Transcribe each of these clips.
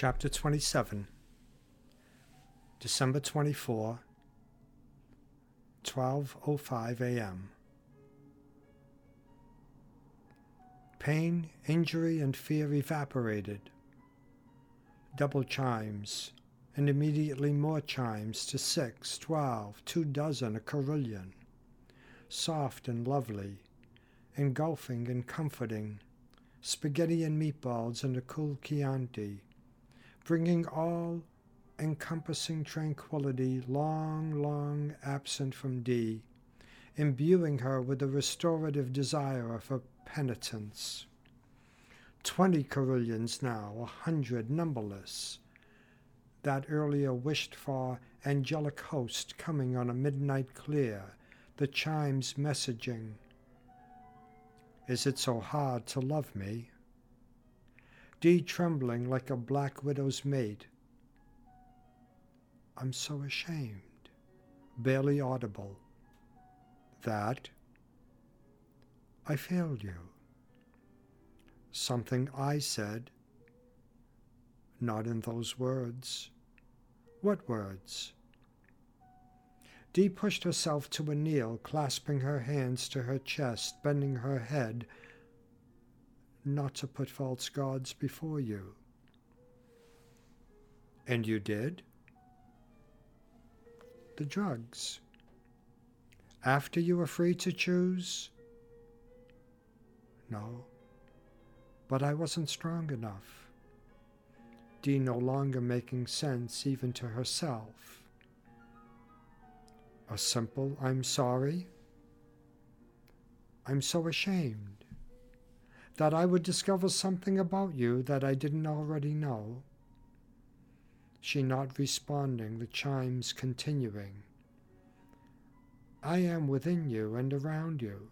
Chapter 27 December 24 12:05 a.m. Pain, injury and fear evaporated. Double chimes, and immediately more chimes to six, twelve, two dozen, a carillon. Soft and lovely, engulfing and comforting, spaghetti and meatballs and a cool Chianti bringing all encompassing tranquility long, long absent from Dee, imbuing her with the restorative desire of her penitence. Twenty carillons now, a hundred numberless, that earlier wished for angelic host coming on a midnight clear, the chimes messaging. Is it so hard to love me? Dee trembling like a black widow's mate. I'm so ashamed, barely audible. That I failed you. Something I said, not in those words. What words? Dee pushed herself to a kneel, clasping her hands to her chest, bending her head not to put false gods before you. And you did? The drugs. After you were free to choose? No. But I wasn't strong enough. Dee no longer making sense even to herself. A simple I'm sorry? I'm so ashamed that I would discover something about you that I didn't already know. She not responding, the chimes continuing. I am within you and around you.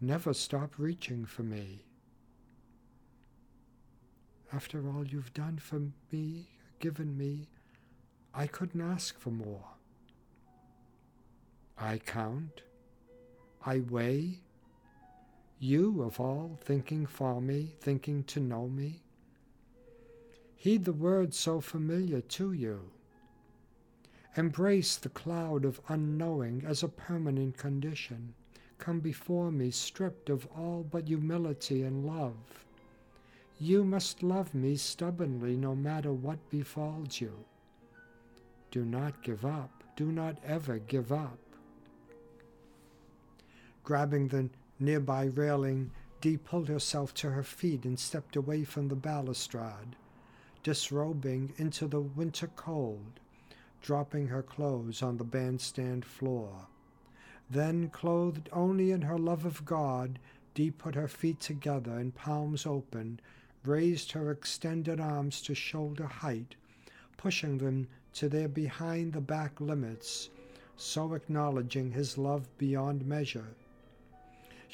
Never stop reaching for me. After all you've done for me, given me, I couldn't ask for more. I count, I weigh, you of all, thinking for me, thinking to know me? Heed the words so familiar to you. Embrace the cloud of unknowing as a permanent condition. Come before me stripped of all but humility and love. You must love me stubbornly no matter what befalls you. Do not give up. Do not ever give up. Grabbing the nearby railing, Dee pulled herself to her feet and stepped away from the balustrade, disrobing into the winter cold, dropping her clothes on the bandstand floor. Then, clothed only in her love of God, Dee put her feet together and palms open, raised her extended arms to shoulder height, pushing them to their behind the back limits, so acknowledging his love beyond measure.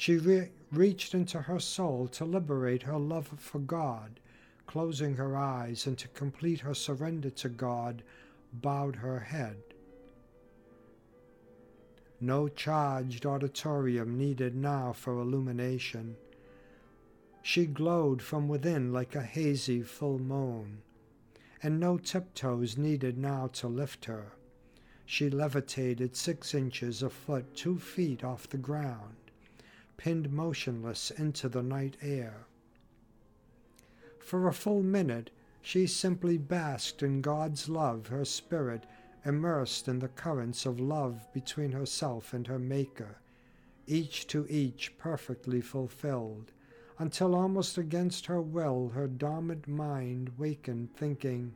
She re- reached into her soul to liberate her love for God, closing her eyes and to complete her surrender to God, bowed her head. No charged auditorium needed now for illumination. She glowed from within like a hazy full moon, and no tiptoes needed now to lift her. She levitated six inches a foot, two feet off the ground pinned motionless into the night air. For a full minute, she simply basked in God's love, her spirit immersed in the currents of love between herself and her Maker, each to each perfectly fulfilled, until almost against her will her dormant mind wakened, thinking,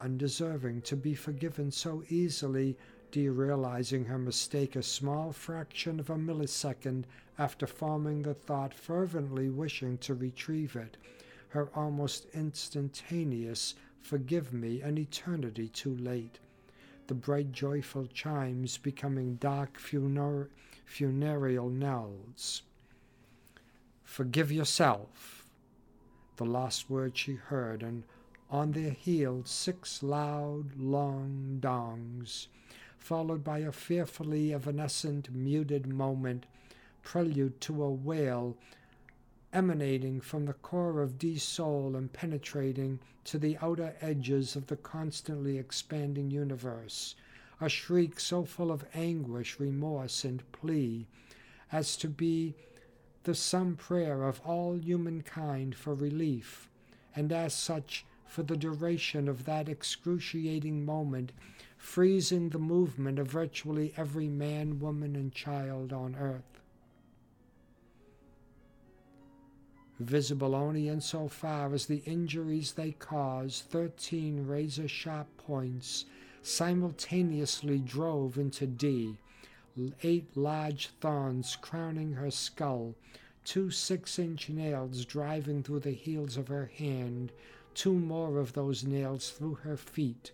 undeserving to be forgiven so easily derealizing her mistake a small fraction of a millisecond after forming the thought, fervently wishing to retrieve it, her almost instantaneous forgive me an eternity too late, the bright joyful chimes becoming dark funer- funereal knells. Forgive yourself, the last word she heard, and on their heels six loud, long dongs followed by a fearfully evanescent, muted moment, prelude to a wail emanating from the core of Dee's soul and penetrating to the outer edges of the constantly expanding universe, a shriek so full of anguish, remorse, and plea as to be the sum prayer of all humankind for relief, and as such for the duration of that excruciating moment, freezing the movement of virtually every man, woman, and child on earth. Visible only in so far as the injuries they cause, thirteen razor sharp points simultaneously drove into Dee, eight large thorns crowning her skull, two six inch nails driving through the heels of her hand, two more of those nails through her feet,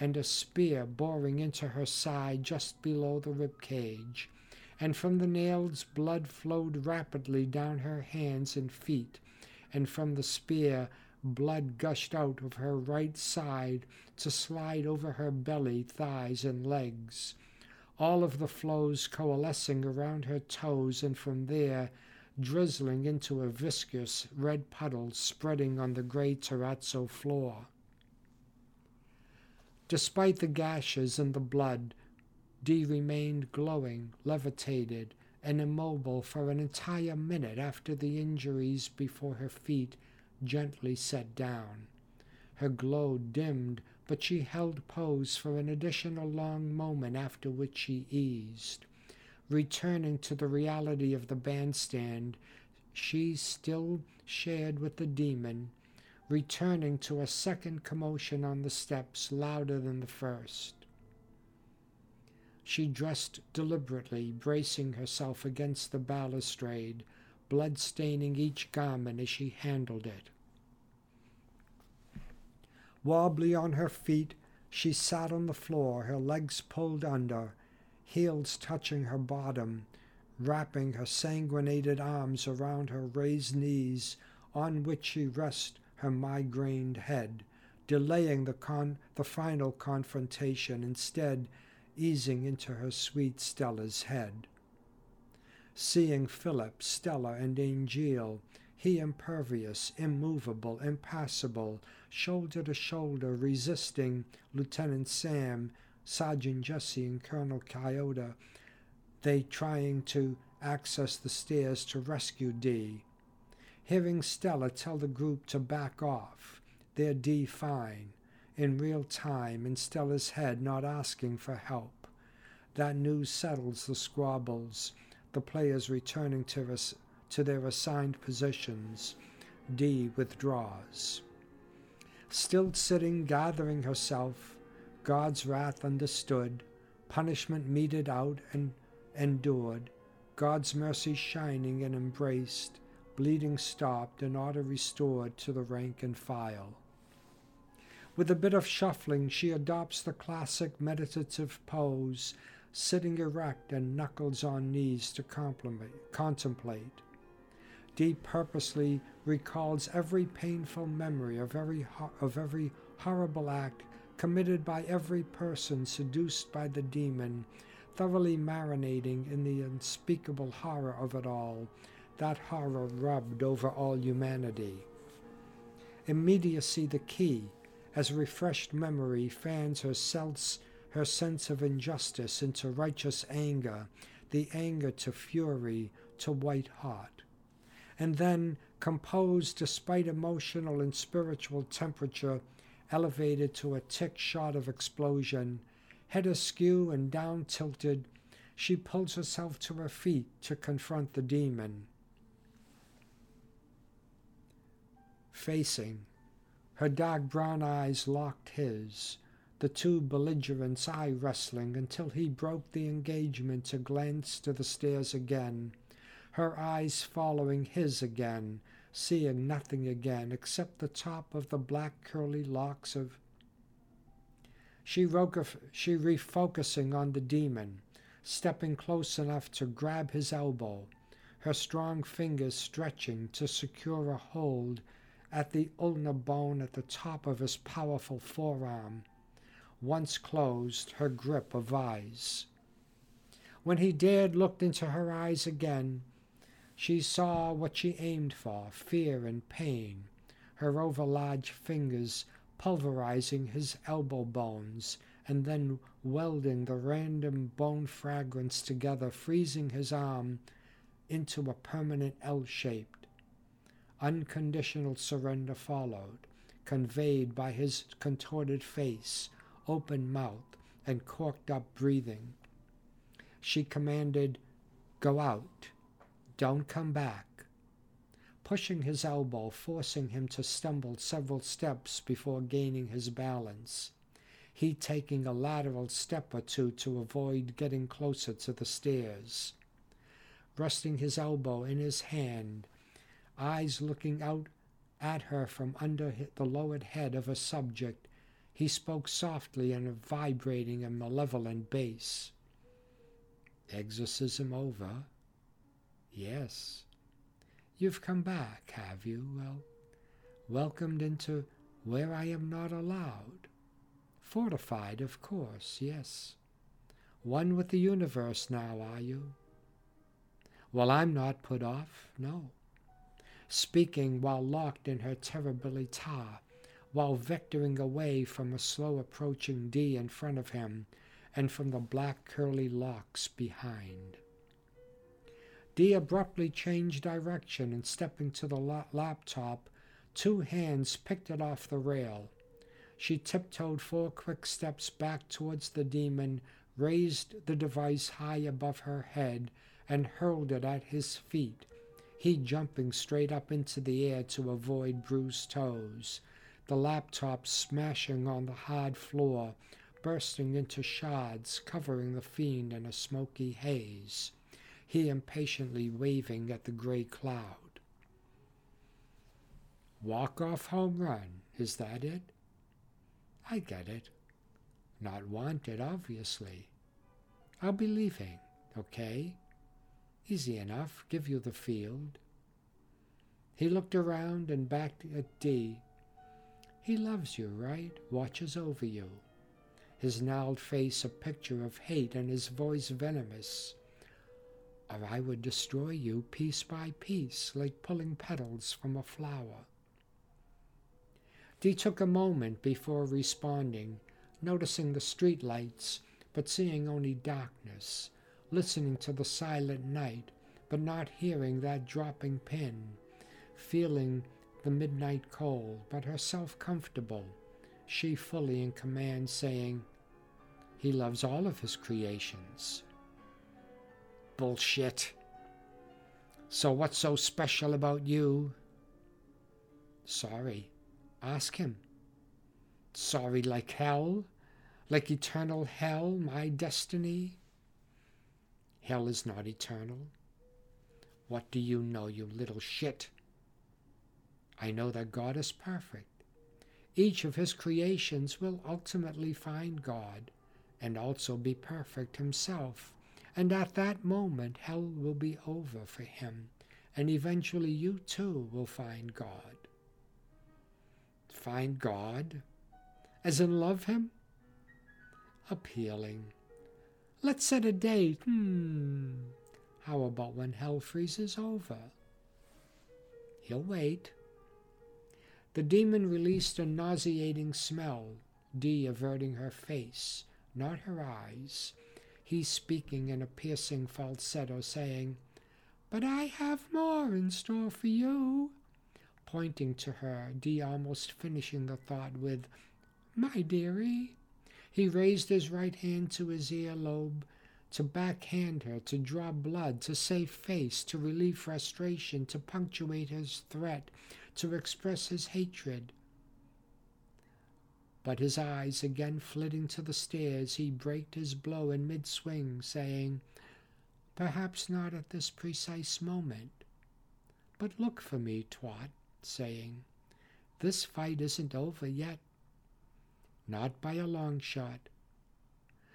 and a spear boring into her side just below the rib cage. And from the nails blood flowed rapidly down her hands and feet, and from the spear blood gushed out of her right side to slide over her belly, thighs, and legs, all of the flows coalescing around her toes, and from there drizzling into a viscous red puddle spreading on the gray terrazzo floor. Despite the gashes and the blood, Dee remained glowing, levitated, and immobile for an entire minute after the injuries before her feet gently set down. Her glow dimmed, but she held pose for an additional long moment after which she eased. Returning to the reality of the bandstand, she still shared with the demon, returning to a second commotion on the steps louder than the first. She dressed deliberately, bracing herself against the balustrade, blood staining each garment as she handled it. Wobbly on her feet, she sat on the floor, her legs pulled under, heels touching her bottom, wrapping her sanguinated arms around her raised knees, on which she rested her migrained head, delaying the, con- the final confrontation, instead easing into her sweet Stella's head. Seeing Philip, Stella, and Angel, he impervious, immovable, impassible, shoulder to shoulder, resisting Lieutenant Sam, Sergeant Jesse, and Colonel Coyote, they trying to access the stairs to rescue Dee. Hearing Stella tell the group to back off, their Dee fine, in real time in Stella's head, not asking for help. That news settles the squabbles, the players returning to, res- to their assigned positions. Dee withdraws. Still sitting, gathering herself, God's wrath understood, punishment meted out and endured, God's mercy shining and embraced, bleeding stopped, and order restored to the rank and file. With a bit of shuffling, she adopts the classic meditative pose, sitting erect and knuckles on knees to contemplate. Dee purposely recalls every painful memory of every, of every horrible act committed by every person seduced by the demon, thoroughly marinating in the unspeakable horror of it all, that horror rubbed over all humanity. Immediacy the key, as refreshed memory fans her sense, her sense of injustice into righteous anger, the anger to fury, to white hot. And then, composed despite emotional and spiritual temperature, elevated to a tick shot of explosion, head askew and down tilted, she pulls herself to her feet to confront the demon. Facing, her dark brown eyes locked his, the two belligerents eye wrestling until he broke the engagement to glance to the stairs again, her eyes following his again, seeing nothing again except the top of the black curly locks of. She, she refocusing on the demon, stepping close enough to grab his elbow, her strong fingers stretching to secure a hold at the ulna bone at the top of his powerful forearm. Once closed, her grip of eyes. When he dared look into her eyes again, She saw what she aimed for fear and pain, her overlarge fingers pulverizing his elbow bones and then welding the random bone fragments together, freezing his arm into a permanent L shaped. Unconditional surrender followed, conveyed by his contorted face, open mouth, and corked up breathing. She commanded, Go out. Don't come back. Pushing his elbow, forcing him to stumble several steps before gaining his balance. He taking a lateral step or two to avoid getting closer to the stairs. Resting his elbow in his hand, eyes looking out at her from under the lowered head of a subject, he spoke softly in a vibrating and malevolent bass. Exorcism over? Yes. You've come back, have you? Well, welcomed into where I am not allowed. Fortified, of course, yes. One with the universe now, are you? Well, I'm not put off, no. Speaking while locked in her terribilità, while vectoring away from a slow approaching Dee in front of him and from the black curly locks behind. Dee abruptly changed direction and stepping to the la- laptop, two hands picked it off the rail. She tiptoed four quick steps back towards the demon, raised the device high above her head, and hurled it at his feet, he jumping straight up into the air to avoid bruised toes, the laptop smashing on the hard floor, bursting into shards, covering the fiend in a smoky haze, he impatiently waving at the gray cloud. Walk off home run, is that it? I get it. Not wanted, obviously. I'll be leaving, okay? Easy enough, give you the field. He looked around and back at Dee. He loves you, right? Watches over you. His gnarled face a picture of hate and his voice venomous. Or I would destroy you piece by piece, like pulling petals from a flower. Dee took a moment before responding, noticing the street lights, but seeing only darkness, listening to the silent night, but not hearing that dropping pin, feeling the midnight cold, but herself comfortable, she fully in command, saying, He loves all of his creations. Bullshit. So what's so special about you? Sorry. Ask him. Sorry like hell? Like eternal hell, my destiny? Hell is not eternal. What do you know, you little shit? I know that God is perfect. Each of his creations will ultimately find God and also be perfect himself. And at that moment, hell will be over for him, and eventually you too will find God find God? As in love Him? Appealing. Let's set a date. Hmm. How about when hell freezes over? He'll wait. The demon released a nauseating smell, Dee averting her face, not her eyes. He speaking in a piercing falsetto, saying, But I have more in store for you pointing to her, Dee almost finishing the thought with, My dearie. He raised his right hand to his earlobe to backhand her, to draw blood, to save face, to relieve frustration, to punctuate his threat, to express his hatred. But his eyes again flitting to the stairs, he braked his blow in mid swing, saying, Perhaps not at this precise moment, but look for me, twat saying, This fight isn't over yet. Not by a long shot.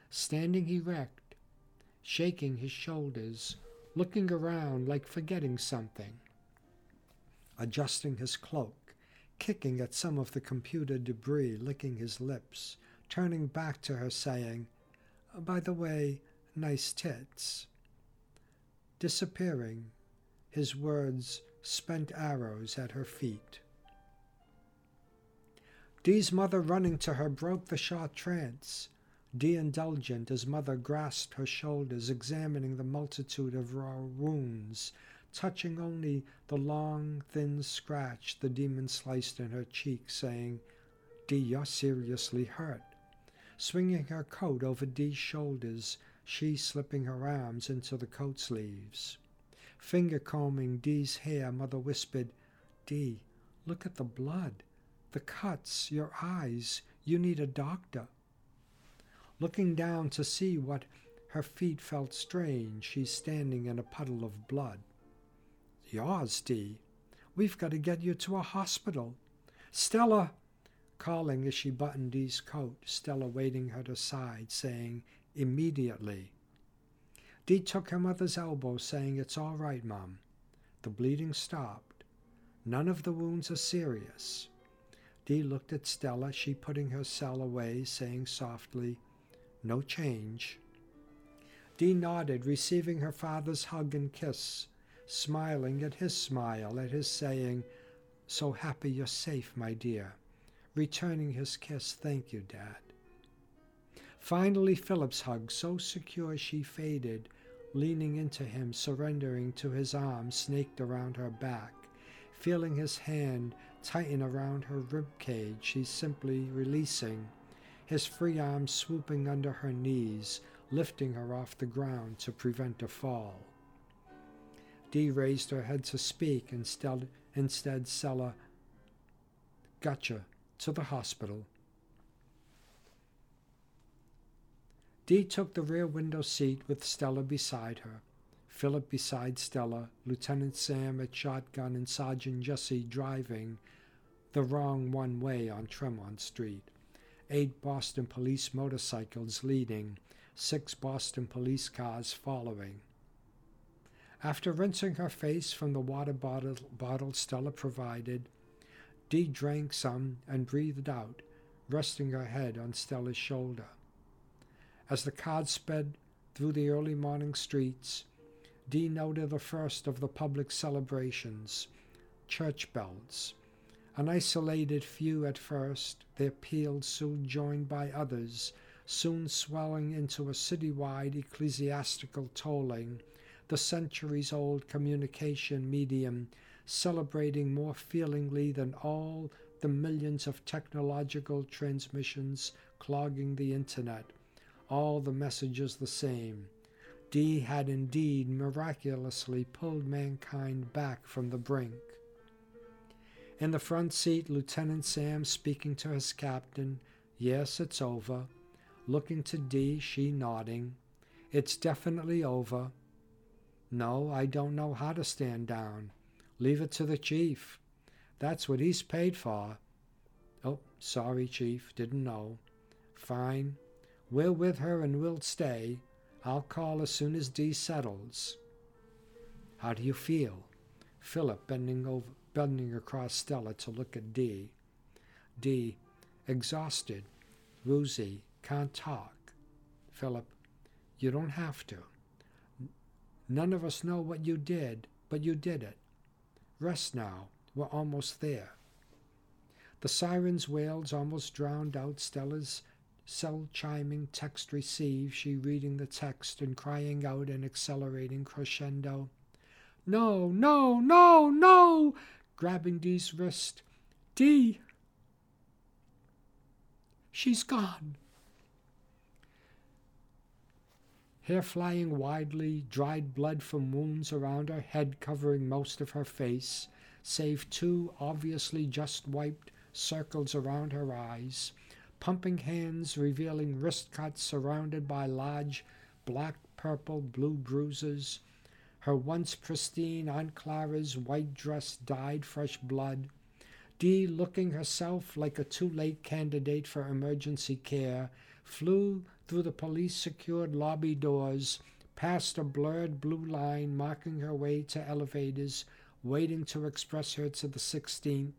Standing erect, shaking his shoulders, looking around like forgetting something. Adjusting his cloak, kicking at some of the computer debris, licking his lips, turning back to her, saying, By the way, nice tits. Disappearing, his words spent arrows at her feet. Dee's mother running to her broke the short trance. Dee indulgent as mother grasped her shoulders, examining the multitude of raw wounds, touching only the long, thin scratch the demon sliced in her cheek, saying, Dee, you're seriously hurt. Swinging her coat over Dee's shoulders, she slipping her arms into the coat sleeves. Finger combing Dee's hair, mother whispered, Dee, look at the blood, the cuts, your eyes. You need a doctor. Looking down to see what her feet felt strange, she's standing in a puddle of blood. Yours, Dee. We've got to get you to a hospital. Stella! Calling as she buttoned Dee's coat, Stella waiting her side, saying, Immediately. Dee took her mother's elbow, saying, It's all right, Mom. The bleeding stopped. None of the wounds are serious. Dee looked at Stella, she putting her cell away, saying softly, No change. Dee nodded, receiving her father's hug and kiss smiling at his smile, at his saying, So happy you're safe, my dear. Returning his kiss, Thank you, Dad. Finally, Philip's hug, so secure she faded, leaning into him, surrendering to his arms snaked around her back. Feeling his hand tighten around her rib cage, she simply releasing, his free arm swooping under her knees, lifting her off the ground to prevent a fall. Dee raised her head to speak. Instead, instead Stella, gotcha, to the hospital. Dee took the rear window seat with Stella beside her. Philip beside Stella, Lieutenant Sam at shotgun, and Sergeant Jesse driving the wrong one way on Tremont Street. Eight Boston police motorcycles leading, six Boston police cars following. After rinsing her face from the water bottle, bottle Stella provided, Dee drank some and breathed out, resting her head on Stella's shoulder. As the car sped through the early morning streets, Dee noted the first of the public celebrations, church bells. An isolated few at first, their peals soon joined by others, soon swelling into a citywide ecclesiastical tolling the centuries old communication medium, celebrating more feelingly than all the millions of technological transmissions clogging the internet, all the messages the same. Dee had indeed miraculously pulled mankind back from the brink. In the front seat, Lieutenant Sam speaking to his captain, Yes, it's over. Looking to Dee, she nodding. It's definitely over. No, I don't know how to stand down. Leave it to the chief. That's what he's paid for. Oh, sorry, chief, didn't know. Fine. We're with her and we'll stay. I'll call as soon as Dee settles. How do you feel? Philip bending over bending across Stella to look at Dee. Dee, exhausted, woozy, can't talk. Philip, you don't have to. None of us know what you did, but you did it. Rest now. We're almost there. The siren's wails almost drowned out Stella's cell chiming text received, she reading the text and crying out in accelerating crescendo. No, no, no, no! Grabbing Dee's wrist. Dee! She's gone. hair flying widely, dried blood from wounds around her head covering most of her face, save two obviously just wiped circles around her eyes, pumping hands revealing wrist cuts surrounded by large black, purple, blue bruises. Her once pristine Aunt Clara's white dress dyed fresh blood. Dee, looking herself like a too late candidate for emergency care, flew through the police secured lobby doors, past a blurred blue line marking her way to elevators, waiting to express her to the 16th.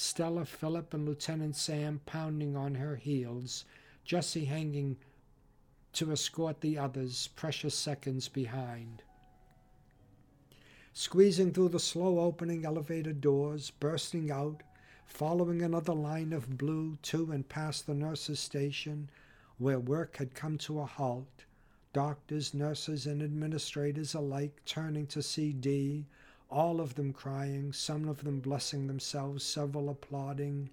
Stella, Philip, and Lieutenant Sam pounding on her heels, Jesse hanging to escort the others, precious seconds behind. squeezing through the slow opening elevator doors, bursting out, following another line of blue to and past the nurses' station, where work had come to a halt, doctors, nurses, and administrators alike turning to see Dee, all of them crying, some of them blessing themselves, several applauding,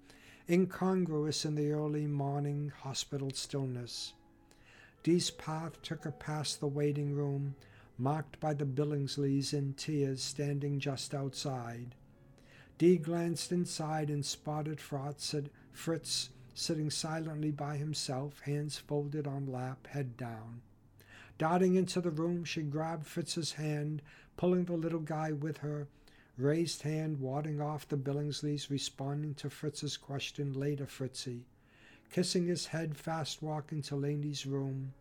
incongruous in the early morning hospital stillness. Dee's path took her past the waiting room, marked by the Billingsleys in tears standing just outside. Dee glanced inside and spotted Fritz sitting silently by himself, hands folded on lap, head down. Darting into the room, she grabbed Fritz's hand, pulling the little guy with her, raised hand warding off the Billingsleys, responding to Fritz's question later, Fritzy. Kissing his head, fast walking to Laney's room.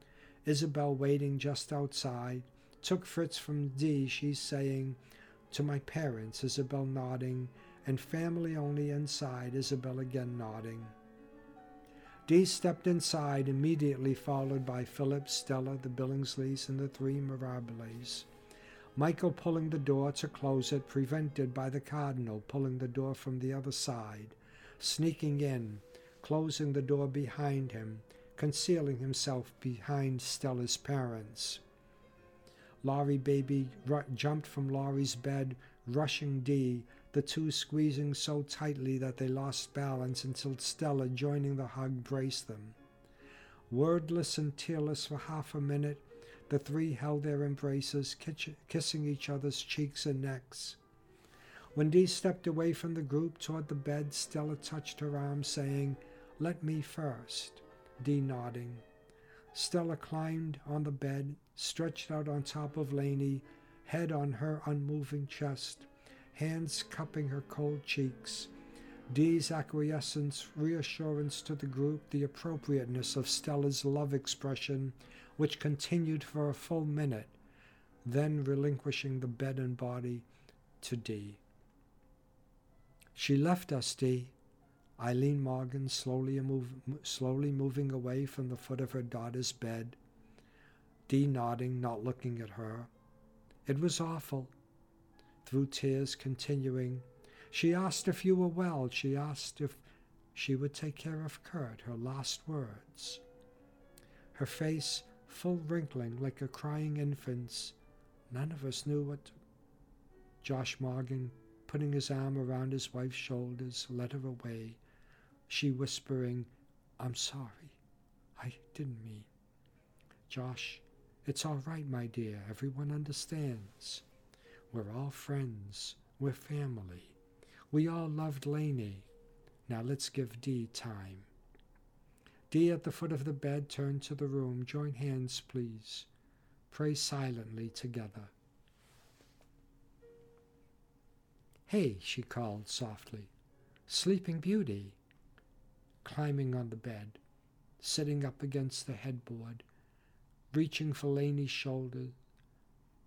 Isabel waiting just outside. Took Fritz from Dee, she saying, To my parents, Isabel nodding, and family only inside, Isabel again nodding. Dee stepped inside, immediately followed by Philip, Stella, the Billingsleys, and the three Mirabiles. Michael pulling the door to close it, prevented by the Cardinal pulling the door from the other side, sneaking in, closing the door behind him, concealing himself behind Stella's parents. Laurie baby jumped from Laurie's bed, rushing Dee, the two squeezing so tightly that they lost balance until Stella, joining the hug, braced them. Wordless and tearless for half a minute, the three held their embraces, kissing each other's cheeks and necks. When Dee stepped away from the group toward the bed, Stella touched her arm, saying, Let me first. Dee nodding. Stella climbed on the bed, stretched out on top of Laney, head on her unmoving chest, hands cupping her cold cheeks. Dee's acquiescence, reassurance to the group, the appropriateness of Stella's love expression, which continued for a full minute, then relinquishing the bed and body to Dee. She left us, Dee. Eileen Morgan slowly, move, slowly moving away from the foot of her daughter's bed. Dee nodding, not looking at her. It was awful. Through tears continuing, she asked if you were well. She asked if she would take care of Kurt, her last words. Her face full wrinkling like a crying infant's. None of us knew what. Josh Morgan, putting his arm around his wife's shoulders, led her away, she whispering, I'm sorry. I didn't mean. Josh, it's all right, my dear. Everyone understands. We're all friends. We're family. We all loved Laney. Now let's give Dee time. Dee at the foot of the bed turned to the room. Join hands, please. Pray silently together. Hey, she called softly. Sleeping Beauty. Climbing on the bed, sitting up against the headboard, reaching for Laney's shoulder,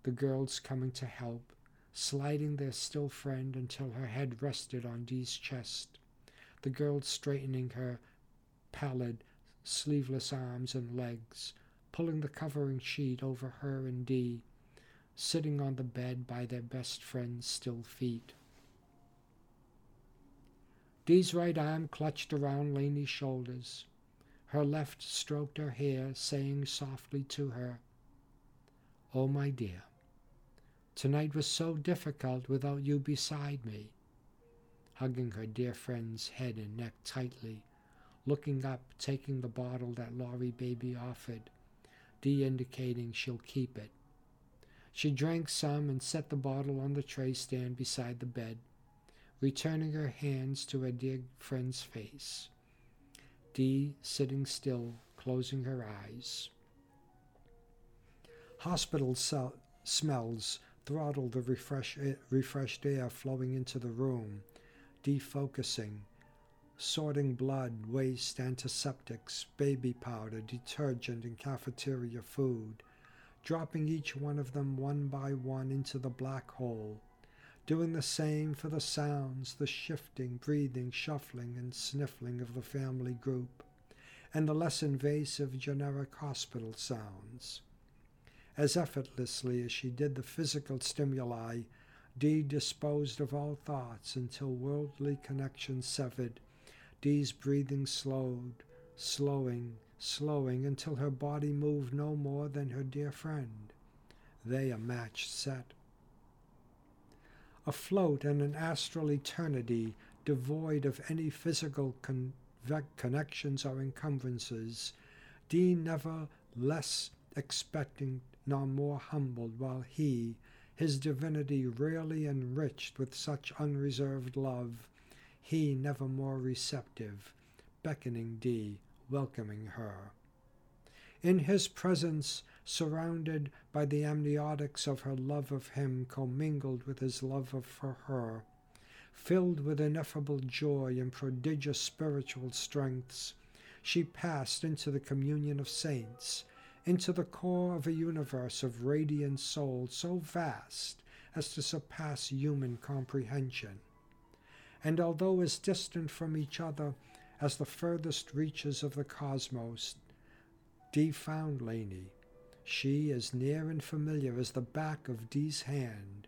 the girls coming to help, sliding their still friend until her head rested on Dee's chest, the girl straightening her pallid, sleeveless arms and legs, pulling the covering sheet over her and Dee, sitting on the bed by their best friend's still feet. Dee's right arm clutched around Laney's shoulders. Her left stroked her hair, saying softly to her, Oh, my dear, tonight was so difficult without you beside me. Hugging her dear friend's head and neck tightly, looking up, taking the bottle that Laurie baby offered, Dee indicating she'll keep it. She drank some and set the bottle on the tray stand beside the bed, returning her hands to her dear friend's face. Dee sitting still, closing her eyes. Hospital cell- smells throttled the refresh- refreshed air flowing into the room, defocusing, sorting blood, waste, antiseptics, baby powder, detergent, and cafeteria food, dropping each one of them one by one into the black hole, doing the same for the sounds, the shifting, breathing, shuffling, and sniffling of the family group, and the less invasive generic hospital sounds. As effortlessly as she did the physical stimuli, Dee disposed of all thoughts until worldly connection severed. Dee's breathing slowed, slowing, slowing until her body moved no more than her dear friend. They a match set. Afloat in an astral eternity devoid of any physical con- connections or encumbrances, Dee never less expecting nor more humbled, while he, his divinity rarely enriched with such unreserved love, he never more receptive, beckoning Dee, welcoming her. In his presence, surrounded by the amniotics of her love of him commingled with his love for her, filled with ineffable joy and prodigious spiritual strengths, she passed into the communion of saints, into the core of a universe of radiant souls so vast as to surpass human comprehension. And although as distant from each other as the furthest reaches of the cosmos, Dee found Laney. She as near and familiar as the back of Dee's hand.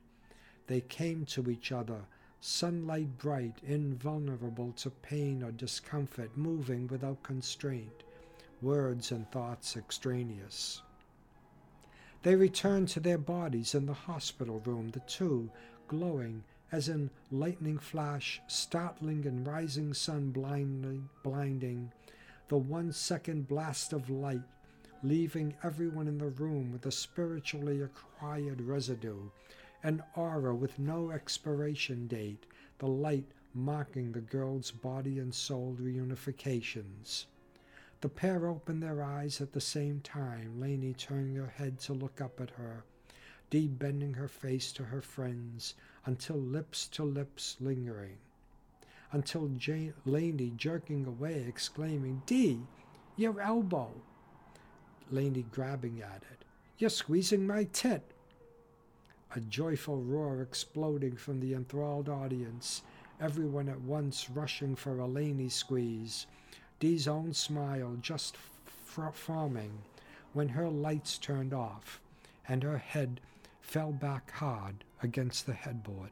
They came to each other, sunlight bright, invulnerable to pain or discomfort, moving without constraint words and thoughts extraneous. They returned to their bodies in the hospital room, the two glowing as in lightning flash, startling and rising sun blinding, blinding, the one second blast of light, leaving everyone in the room with a spiritually acquired residue, an aura with no expiration date, the light marking the girl's body and soul reunifications. The pair opened their eyes at the same time, Laney turning her head to look up at her, Dee bending her face to her friend's until lips to lips lingering, until Jane, Laney jerking away, exclaiming, Dee, your elbow! Laney grabbing at it. You're squeezing my tit! A joyful roar exploding from the enthralled audience, everyone at once rushing for a Laney squeeze. Dee's own smile just forming when her lights turned off and her head fell back hard against the headboard.